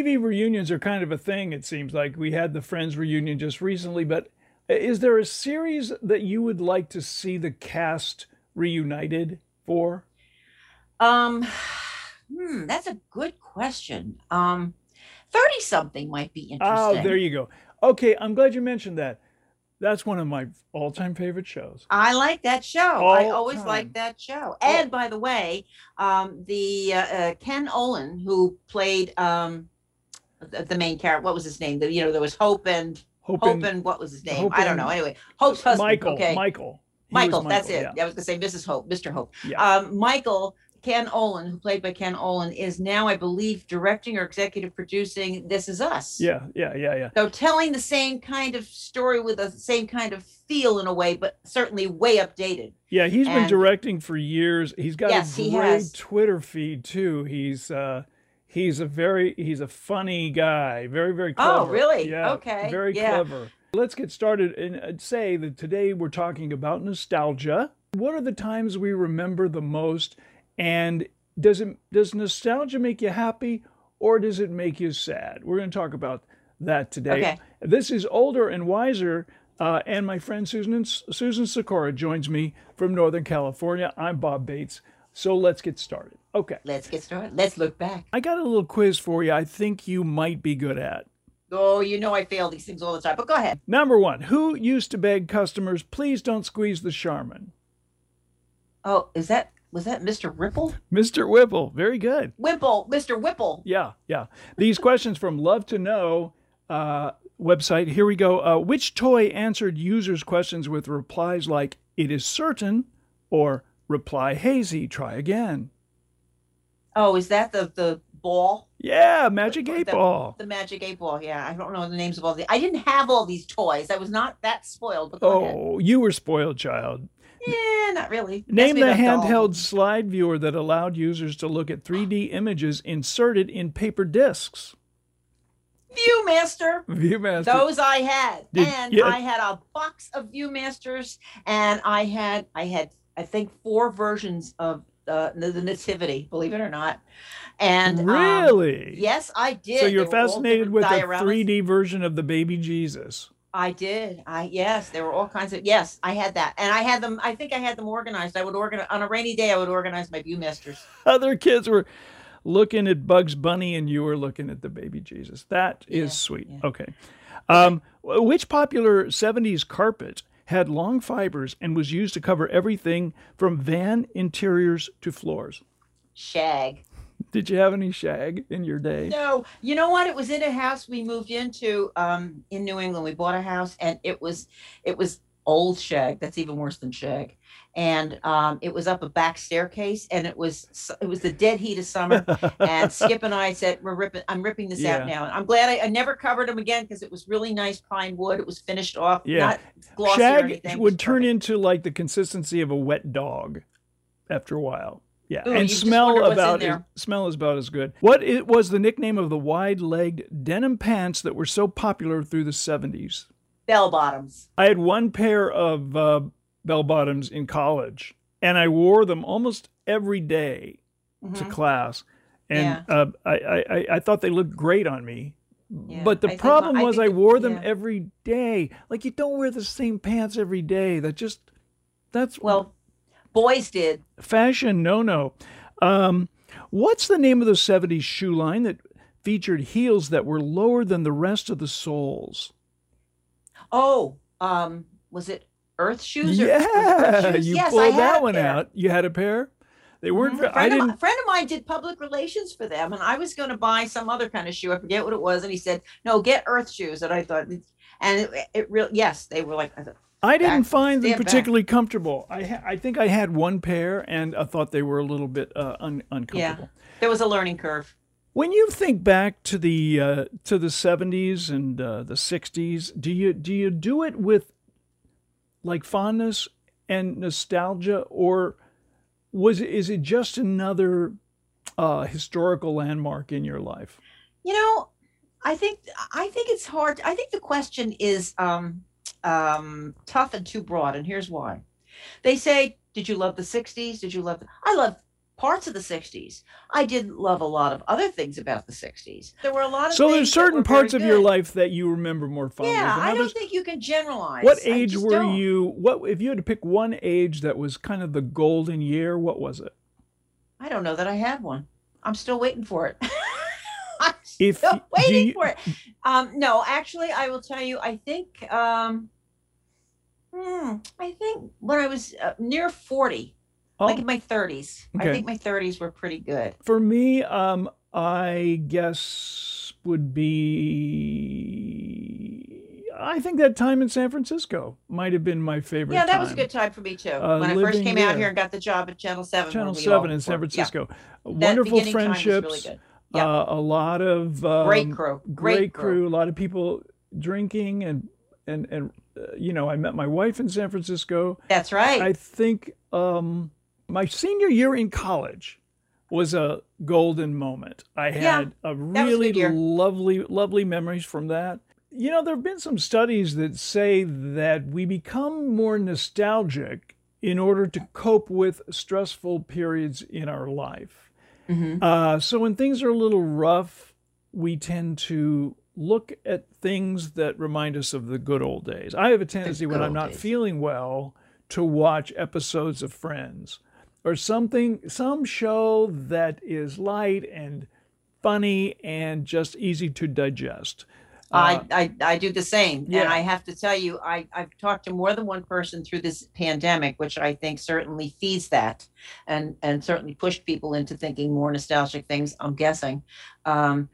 TV reunions are kind of a thing, it seems like. We had the Friends reunion just recently, but is there a series that you would like to see the cast reunited for? Um, hmm, that's a good question. Um, 30 something might be interesting. Oh, there you go. Okay, I'm glad you mentioned that. That's one of my all-time favorite shows. I like that show. All I always like that show. And by the way, um, the uh, uh, Ken Olin who played um, the, the main character, what was his name? The, you know, there was Hope and Hope Hope and- and, what was his name? Hope I don't know. Anyway, Hope's husband. Michael. okay. Michael. He was Michael, that's it. yeah. I was gonna say Mrs. Hope, Mr. Hope. Yeah. Um, Michael Ken Olin, who played by Ken Olin, is now, I believe, directing or executive producing This Is Us. Yeah, yeah, yeah, yeah. So telling the same kind of story with the same kind of feel in a way, but certainly way updated. Yeah, he's been directing for years. He's got Yes, a great. Twitter feed too. He's uh he's a very he's a funny guy. Very very clever. Oh, really? Yeah. Okay, Very yeah. clever. Let's get started and uh, say that today we're talking about nostalgia. What are the times we remember the most and does it does nostalgia make you happy or does it make you sad? We're going to talk about that today. Okay. This is older and wiser, uh, and my friend Susan Susan Sikora joins me from Northern California. I'm Bob Bates. So let's get started. Okay, Let's get started. Let's look back. I got a little quiz for you. I think you might be good at. Oh, you know I fail these things all the time, but go ahead. Number one, who used to beg customers, please don't squeeze the Charmin? Oh, is that was that Mr. Ripple? Mr. Whipple. Very good. Wimple, Mr. Whipple. Yeah, yeah. These questions from Love to Know uh, website. Here we go. Uh, which toy answered users' questions with replies like "It is certain" or "Reply hazy, try again"? Oh, is that the the ball? Yeah, Magic Eight The- Ball. The magic eight ball. Yeah, I don't know the names of all the. I didn't have all these toys. I was not that spoiled. Go oh, ahead. Oh, you were spoiled, child. Yeah, not really. Name the handheld slide viewer that allowed users to look at 3D images inserted in paper discs. Viewmaster. Viewmaster. Those I had, Did- and yeah. I had a box of Viewmasters, and I had I had I think four versions of uh, the, the Nativity. Believe it or not, and um, really? yes, I did. So you're They were all fascinated with a 3D version of the baby Jesus. I did. I yes, there were all kinds of yes. I had that, and I had them. I think I had them organized. I would organize on a rainy day. I would organize my Viewmasters. Other kids were looking at Bugs Bunny and you were looking at the baby Jesus. That is Yeah, sweet. yeah. Okay. Um, which popular 70s carpet had long fibers and was used to cover everything from van interiors to floors? Shag. Did you have any shag in your day? No, you know what? It was in a house we moved into um, in New England. We bought a house, and it was it was old shag. That's even worse than shag. And um, it was up a back staircase, and it was it was the dead heat of summer. and Skip and I said, "We're ripping. I'm ripping this Yeah. out now." And I'm glad I, I never covered them again because it was really nice pine wood. It was finished off, Yeah. not glossy or Shag would turn perfect. into like the consistency of a wet dog after a while. Yeah, Ooh, and smell wonder what's in about there. smell is about as good. What it was the nickname of the wide-legged denim pants that were so popular through the 70s? Bell bottoms. I had one pair of uh, bell bottoms in college, and I wore them almost every day to Mhm. class. And Yeah. uh, I, I, I- I thought they looked great on me. Yeah, But the I problem I was I think- wore them yeah. every day. Like you don't wear the same pants every day. That just that's Well, boys did. fashion no no. Um, what's the name of the 70s shoe line that featured heels that were lower than the rest of the soles? Oh, um, was it Earth shoes? It Earth Yeah, shoes? you yes, pulled that a one out. You had a pair. They weren't. Mhm. A I friend, of didn't. mi- friend of mine did public relations for them, and I was going to buy some other kind of shoe. I forget what it was, and he said, "No, get Earth shoes." And I thought, and it, it really, yes, they were like, I thought, I didn't find them Stand back. particularly comfortable. I ha- I think I had one pair, and I thought they were a little bit uh, un- uncomfortable. there was a learning curve. When you think back to the uh, to the seventies and uh, the sixties, do you do you do it with like fondness and nostalgia, or was is it just another uh, historical landmark in your life? You know, I think I think it's hard. I think the question is um, um, tough and too broad, and here's why. They say, "Did you love the '60s? Did you love?" The... I love parts of the 60s. I did love a lot of other things about the 60s. There were a lot of So there's certain parts of your life that you remember more fondly Yeah, than I don't think you can generalize. What age were don't. you? What if you had to pick one age that was kind of the golden year? What was it? I don't know that I had one. I'm still waiting for it. I'm If still waiting you- for it. Um, no, actually, I will tell you. I think. Um, hmm, I think when I was uh, near 40, Oh, like in my 30s, I think my 30s were pretty good. for me, um, I guess would be. I think that time in San Francisco might have been my favorite. Yeah, that was a good time for me too. Uh, when I first came out here and got the job at Channel 7. Channel Seven in San worked. Yeah, Francisco. that Wonderful time friendships. really. Yeah. Uh, a lot of um, Great crew. great, Great, crew. A lot of people drinking and and and uh, you know, I met my wife in San Francisco. That's right. I think um, my senior year in college was a golden moment. I had a a really lovely, lovely memories from that. You know, there have been some studies that say that we become more nostalgic in order to cope with stressful periods in our life. Mhm. Uh, so when things are a little rough, we tend to look at things that remind us of the good old days. I have a tendency when I'm not days. feeling well to watch episodes of Friends or something, some show that is light and funny and just easy to digest. Uh, I, I I do the same, yeah. and I have to tell you, I I've talked to more than one person through this pandemic, which I think certainly feeds that, and and certainly pushed people into thinking more nostalgic things. I'm guessing, um,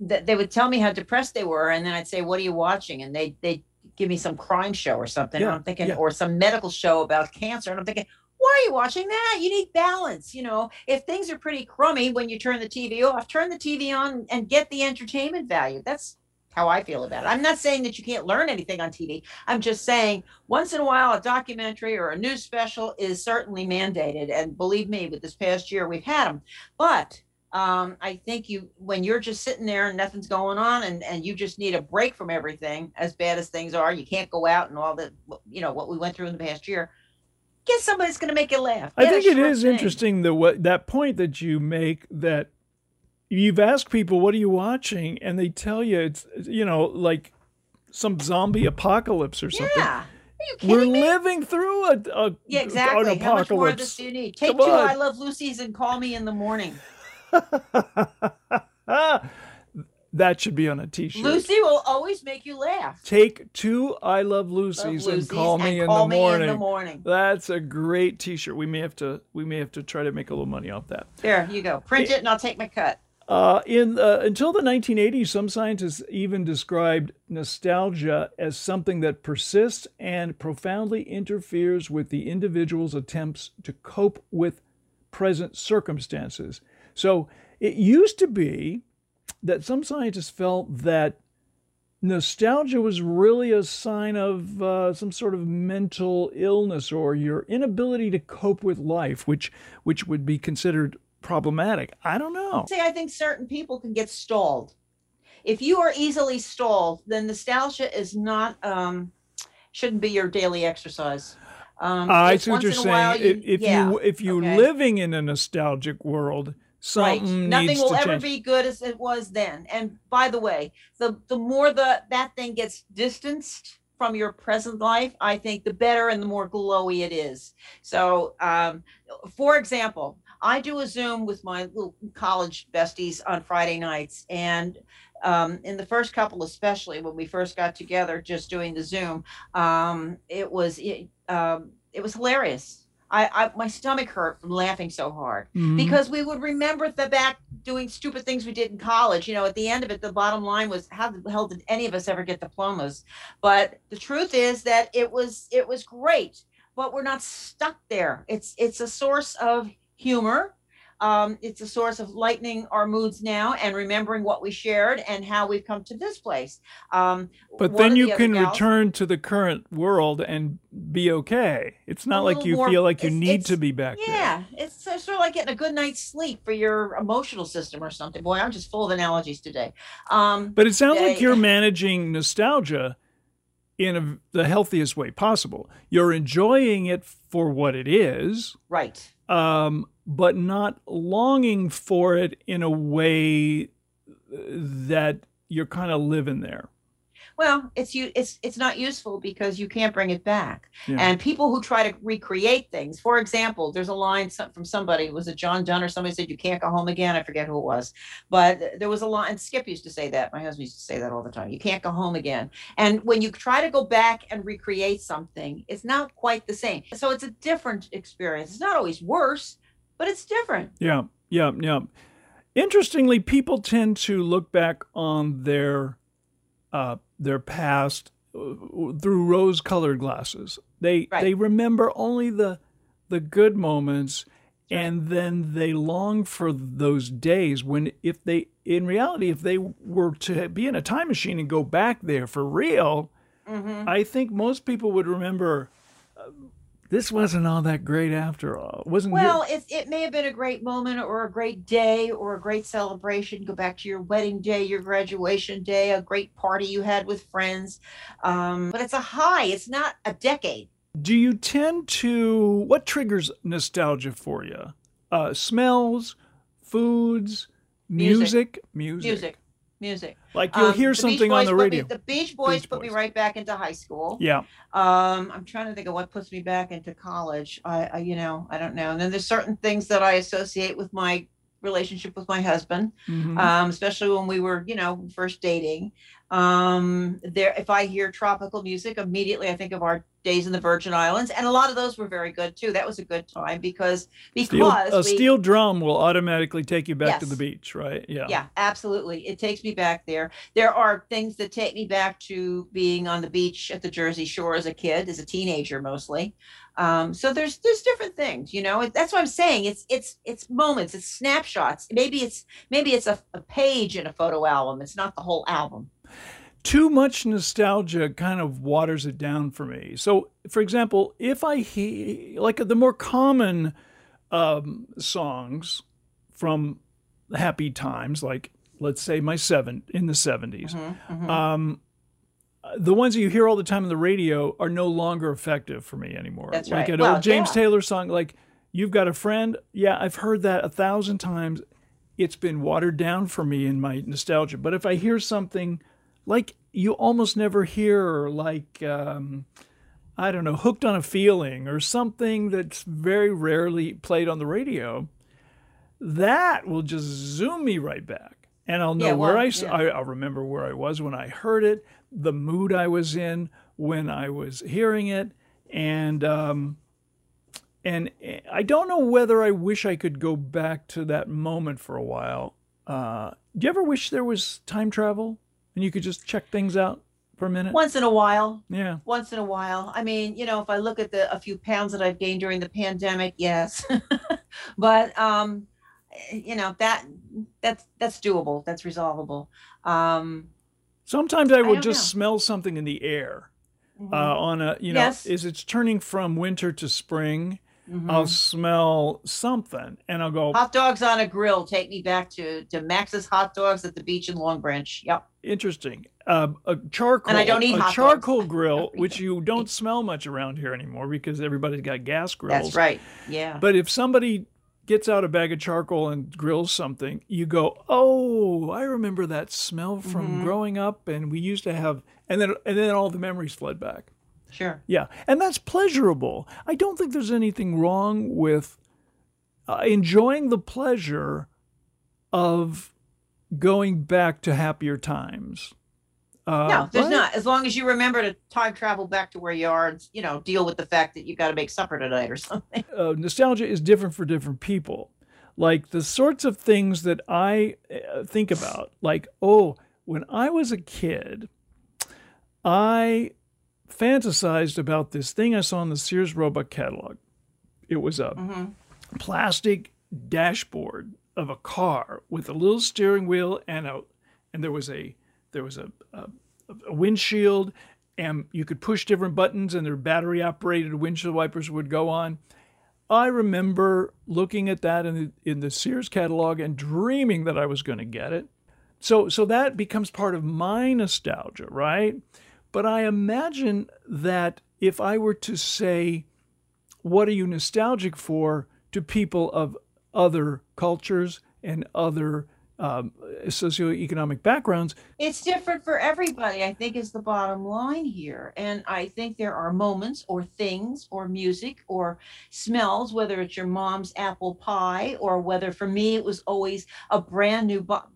that they would tell me how depressed they were, and then I'd say, "What are you watching?" And they they give me some crime show or something. Yeah, I'm thinking, yeah. or some medical show about cancer, and I'm thinking. Why are you watching that? You need balance. You know, if things are pretty crummy when you turn the TV off, turn the TV on and get the entertainment value. That's how I feel about it. I'm not saying that you can't learn anything on TV. I'm just saying once in a while a documentary or a news special is certainly mandated. And believe me, with this past year we've had them. But um, I think you when you're just sitting there and nothing's going on and, and you just need a break from everything, as bad as things are, you can't go out and all that you know what we went through in the past year. Get somebody that's going to make you laugh. I Get a think it is thing. interesting that what that point that you make that you've asked people what are you watching and they tell you it's you know like some zombie apocalypse or something. Yeah. Are you kidding We're me? living through a, a Yeah, exactly. an How much more of apocalypse. this do you need? Take Come two on. I Love Lucy's and call me in the morning. that should be on a t-shirt. Lucy will always make you laugh. Take two I love Love Lucy's, and Lucy's call me, in, call the me morning. in the morning. That's a great t-shirt. We may have to we may have to try to make a little money off that. There you go. Print it and I'll take my cut. Uh, in uh, until the 1980s, some scientists even described nostalgia as something that persists and profoundly interferes with the individual's attempts to cope with present circumstances. So it used to be that some scientists felt that nostalgia was really a sign of uh, some sort of mental illness or your inability to cope with life, which which would be considered problematic. I don't know. See, I think certain people can get stalled. If you are easily stalled, then nostalgia is not um shouldn't be your daily exercise. Um, I see what you're saying. while if yeah, you if you're okay. living in a nostalgic world, right, nothing will ever change. be good as it was then. And by the way, the the more the that thing gets distanced from your present life, I think the better and the more glowy it is. So, um, for example, I do a Zoom with my little college besties on Friday nights, and um, in the first couple, especially when we first got together, just doing the Zoom, um, it was it, um, it was hilarious. I, I my stomach hurt from laughing so hard Mhm. because we would remember the back doing stupid things we did in college. You know, at the end of it, the bottom line was how the hell did any of us ever get diplomas? But the truth is that it was it was great, but we're not stuck there. It's it's a source of humor. Um, it's a source of lightening our moods now and remembering what we shared and how we've come to this place. Um, But then you the can gals- return to the current world and be okay. It's not like you more- feel like you it's- need it's- to be back there. Yeah, it's so- sort of like getting a good night's sleep for your emotional system or something. Boy, I'm just full of analogies today. Um, But it sounds like you're managing nostalgia in a, the healthiest way possible. You're enjoying it for what it is, right. um, but not longing for it in a way that you're kind of living there. Well, it's you. It's it's not useful because you can't bring it back. Yeah. And people who try to recreate things, for example, there's a line from somebody. Was it John Donne or somebody said you can't go home again? I forget who it was, but there was a line. And Skip used to say that. My husband used to say that all the time. You can't go home again. And when you try to go back and recreate something, it's not quite the same. So it's a different experience. It's not always worse, but it's different. Yeah, yeah, yeah. Interestingly, people tend to look back on their uh, their past uh, through rose-colored glasses. They Right. they remember only the the good moments, and then they long for those days when, if they in reality, if they were to be in a time machine and go back there for real, hmm I think most people would remember. Uh, this wasn't all that great after all. It wasn't Well, it, it may have been a great moment or a great day or a great celebration. Go back to your wedding day, your graduation day, a great party you had with friends. Um, but it's a high, it's not a decade. Do you tend to what triggers nostalgia for you? Uh, smells, foods, music, Music. music. Music, music. Like you'll Um, hear something on the put me- radio. the Beach Boys Beach put me right back into high school. yeah, Um, I'm trying to think of what puts me back into college. I, I, you know, I don't know. And then there's certain things that I associate with my relationship with my husband. mhm. um, especially when we were, you know, first dating. Um, there, if I hear tropical music, immediately I think of our days in the Virgin Islands, and a lot of those were very good too. That was a good time because steel, because a we, steel drum will automatically take you back to the beach, right? Yeah. yeah, absolutely, it takes me back there. There are things that take me back to being on the beach at the Jersey Shore as a kid, as a teenager mostly. Um, so there's there's different things, you know. That's what I'm saying. It's it's it's moments, it's snapshots. Maybe it's maybe it's a, a page in a photo album. It's not the whole album. Too much nostalgia kind of waters it down for me. So, for example, if I hear like the more common um, songs from happy times, like let's say my seven in the 70s Mhm, mhm. um, the ones that you hear all the time on the radio are no longer effective for me anymore. That's like right. an Well, old James yeah. Taylor song, like "You've Got a Friend." Yeah, I've heard that a thousand times. It's been watered down for me in my nostalgia. But if I hear something like you almost never hear, like um, I don't know, "Hooked on a Feeling" or something that's very rarely played on the radio, that will just zoom me right back. And I'll know Yeah, where well, I, s- yeah. I- I'll remember where I was when I heard it, the mood I was in when I was hearing it, and um, and eh, I don't know whether I wish I could go back to that moment for a while. Uh, do you ever wish there was time travel and you could just check things out for a minute? Once in a while, Yeah. once in a while. I mean, you know, if I look at the a few pounds that I've gained during the pandemic, yes. but um, you know that that's that's doable. That's resolvable. Um, Sometimes I will don't just know. smell something in the air. mhm, uh, on a you know Yes. as it's turning from winter to spring mhm. i'll smell something and i'll go Hot dogs on a grill take me back to to Max's hot dogs at the beach in Long Branch. Yep. interesting uh, a charcoal And I don't eat a hot dogs. charcoal grill which you don't smell much around here anymore because everybody's got gas grills That's right. Yeah. but if somebody gets out a bag of charcoal and grills something you go oh i remember that smell from Mhm. growing up and we used to have and then and then all the memories flood back Sure. Yeah, and that's pleasurable. I don't think there's anything wrong with uh, enjoying the pleasure of going back to happier times. Uh, No, there's right? not. As long as you remember to time travel back to where you are and you know deal with the fact that you've got to make supper tonight or something. Uh, nostalgia is different for different people. Like the sorts of things that I uh, think about, like, oh, when I was a kid, I fantasized about this thing I saw in the Sears Roebuck catalog. It was a hmm plastic dashboard of a car with a little steering wheel and a and there was a there was a, a, a windshield and you could push different buttons and their battery operated windshield wipers would go on. I remember looking at that in the, in the sears catalog and dreaming that i was going to get it. So so that becomes part of my nostalgia right but i imagine that if i were to say what are you nostalgic for to people of other cultures and other um, socioeconomic backgrounds. It's different for everybody, I think, is the bottom line here. And I think there are moments or things or music or smells, whether it's your mom's apple pie or whether for me it was always a brand new bo-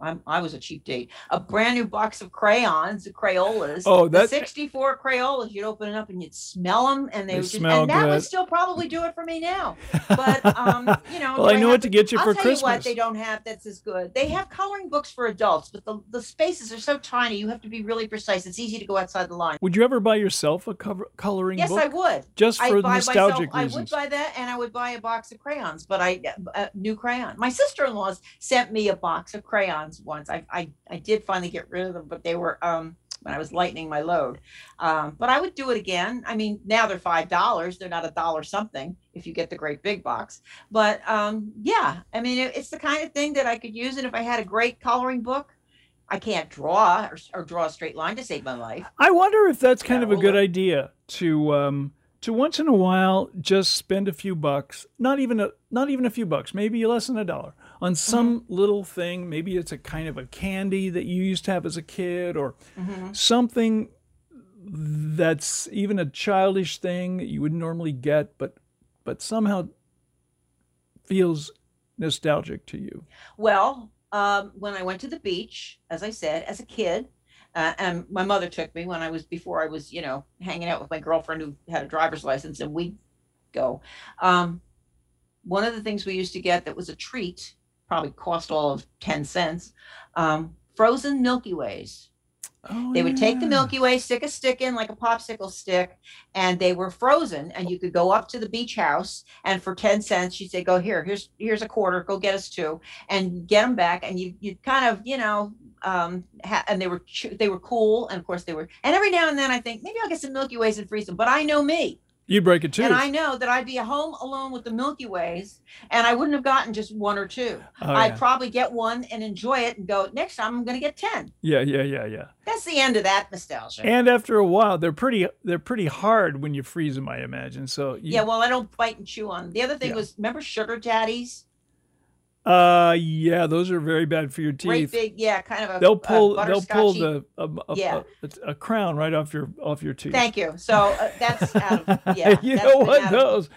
I'm, I was a cheap date. A brand new box of crayons, the Crayolas. Oh, the 64 Crayolas. You'd open it up and you'd smell them, and they, They would just, smell and that good. would still probably do it for me now. But um, you know, well, I know have what to get you I'll for Christmas. you what they don't have that's as good. They have coloring books for adults, but the, the spaces are so tiny. You have to be really precise. It's easy to go outside the line. Would you ever buy yourself a cover, coloring Yes, book? Yes, I would. Just for nostalgic myself, I would buy that, and I would buy a box of crayons. But I a new crayon. My sister-in-laws sent me a box of crayons once. I I, I did finally get rid of them, but they were um when I was lightening my load. Um, but I would do it again. I mean, now they're five dollars. They're not a dollar something if you get the great big box. But um, yeah, I mean, it, it's the kind of thing that I could use. And if I had a great coloring book, I can't draw or, or draw a straight line to save my life. I wonder if that's kind Yeah, of a good well, idea to um, to once in a while just spend a few bucks, not even a not even a few bucks, maybe less than a dollar, on some Mm-hmm. little thing. Maybe it's a kind of a candy that you used to have as a kid, or hmm something that's even a childish thing that you wouldn't normally get, but but somehow feels nostalgic to you. Well, um, when I went to the beach, as I said, as a kid, uh, and my mother took me when I was before I was, you know, hanging out with my girlfriend who had a driver's license, and we'd go. Um, one of the things we used to get that was a treat, probably cost all of ten cents, um, frozen Milky Ways. Oh, They would take the. Milky Way, stick a stick in like a popsicle stick, and they were frozen. And you could go up to the beach house, and for ten cents, she'd say, "Go here. Here's here's a quarter. Go get us two, and get them back." And you you kind of you know, um, ha- and they were they were cool, and of course they were. And every now and then, I think maybe I'll get some Milky Ways and freeze them. But I know me, You'd break it too. and I know that I'd be home alone with the Milky Ways, and I wouldn't have gotten just one or two. oh, I'd yeah. probably get one and enjoy it, and go next time I'm going to get ten. yeah, yeah, yeah, yeah. That's the end of that nostalgia. And after a while, they're pretty they're pretty hard when you freeze them, I imagine. So you, Yeah, well, I don't bite and chew on. 'em. The other thing Yeah. was, remember sugar daddies? Uh, yeah, those are very bad for your Great teeth. big, yeah, kind of a. They'll a pull they'll pull the a, a, Yeah. a, a crown right off your off your teeth. Thank you. So uh, that's out of, yeah. you that's don't want of- those.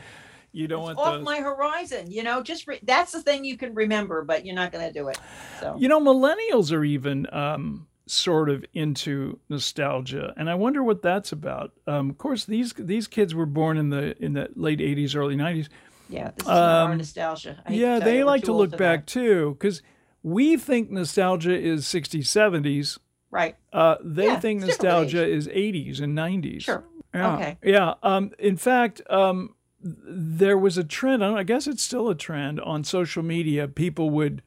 You don't want off those. my horizon. You know, just re- that's the thing you can remember, but you're not going to do it. So You know, millennials are even um, sort of into nostalgia, and I wonder what that's about. Um, of course, these these kids were born in the in the late '80s, early '90s. Yeah, this is our Um, nostalgia. I Yeah, they like to look back that. too, because we think nostalgia is '60s, '70s. Right. Uh, they Yeah, think nostalgia is 80s and 90s. Sure. Yeah. Okay. Yeah. Um, in fact, um, there was a trend. I, I guess it's still a trend on social media. People would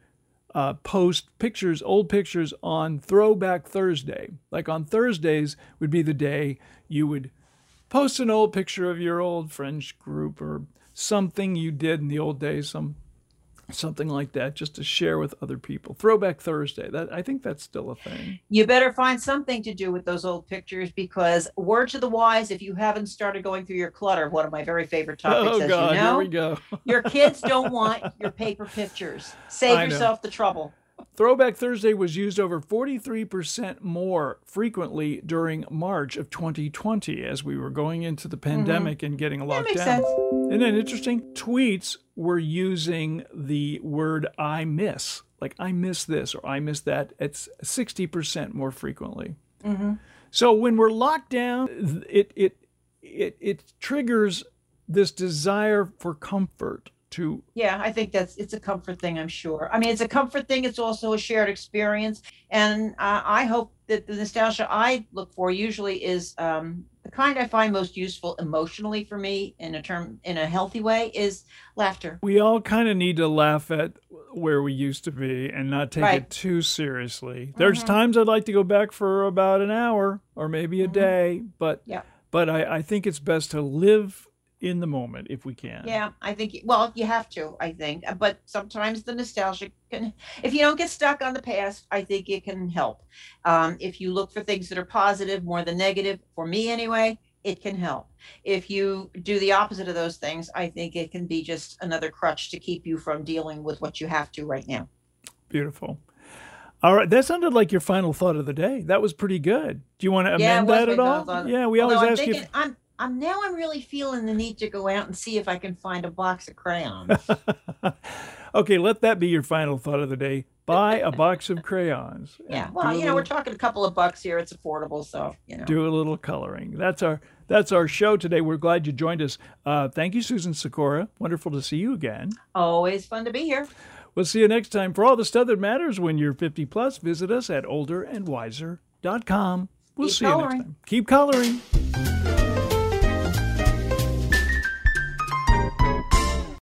uh, post pictures, old pictures on Throwback Thursday. Like on Thursdays would be the day you would post an old picture of your old French group or something you did in the old days, some something like that, just to share with other people. Throwback Thursday. That I think that's still a thing. You better find something to do with those old pictures because word to the wise, if you haven't started going through your clutter, one of my very favorite oh, topics, oh as God, you know, here we go. your kids don't want your paper pictures. Save yourself the trouble. Throwback Thursday was used over 43% more frequently during March of 2020 as we were going into the pandemic and getting Mm-hmm. That locked makes down. sense. Isn't that interesting? Tweets were using the word I miss, like I miss this or I miss that. It's 60% more frequently. hmm So when we're locked down, it it it it triggers this desire for comfort to Yeah, I think that's it's a comfort thing. I'm sure. I mean, it's a comfort thing. It's also a shared experience, and uh, I hope that the nostalgia I look for usually is um, the kind I find most useful emotionally for me in a term in a healthy way is laughter. we all kind of need to laugh at where we used to be and not take Right. it too seriously. There's Mhm. times I'd like to go back for about an hour or maybe a Mhm. day, but Yeah. but I, I think it's best to live in the moment if we can. Yeah, I think well, you have to. I think, Uh, but sometimes the nostalgia can. If you don't get stuck on the past, I think it can help. Um, if you look for things that are positive more than negative, for me anyway, it can help. If you do the opposite of those things, I think it can be just another crutch to keep you from dealing with what you have to right now. Beautiful. All right, that sounded like your final thought of the day. That was pretty good. Do you want to amend yeah, that at all? Yeah, we Although always I'm ask thinking, you. I'm, I'm now I'm really feeling the need to go out and see if I can find a box of crayons. okay, let that be your final thought of the day. Buy a box of crayons. yeah, well, you know, we're talking a couple of bucks here. It's affordable, so you know. do a little coloring. That's our that's our show today. We're glad you joined us. Uh, thank you, Susan Sikora. Wonderful to see you again. Always fun to be here. We'll see you next time. For all the stuff that matters when you're 50 plus, visit us at olderandwiser.com. We'll Keep see you next time. Keep coloring.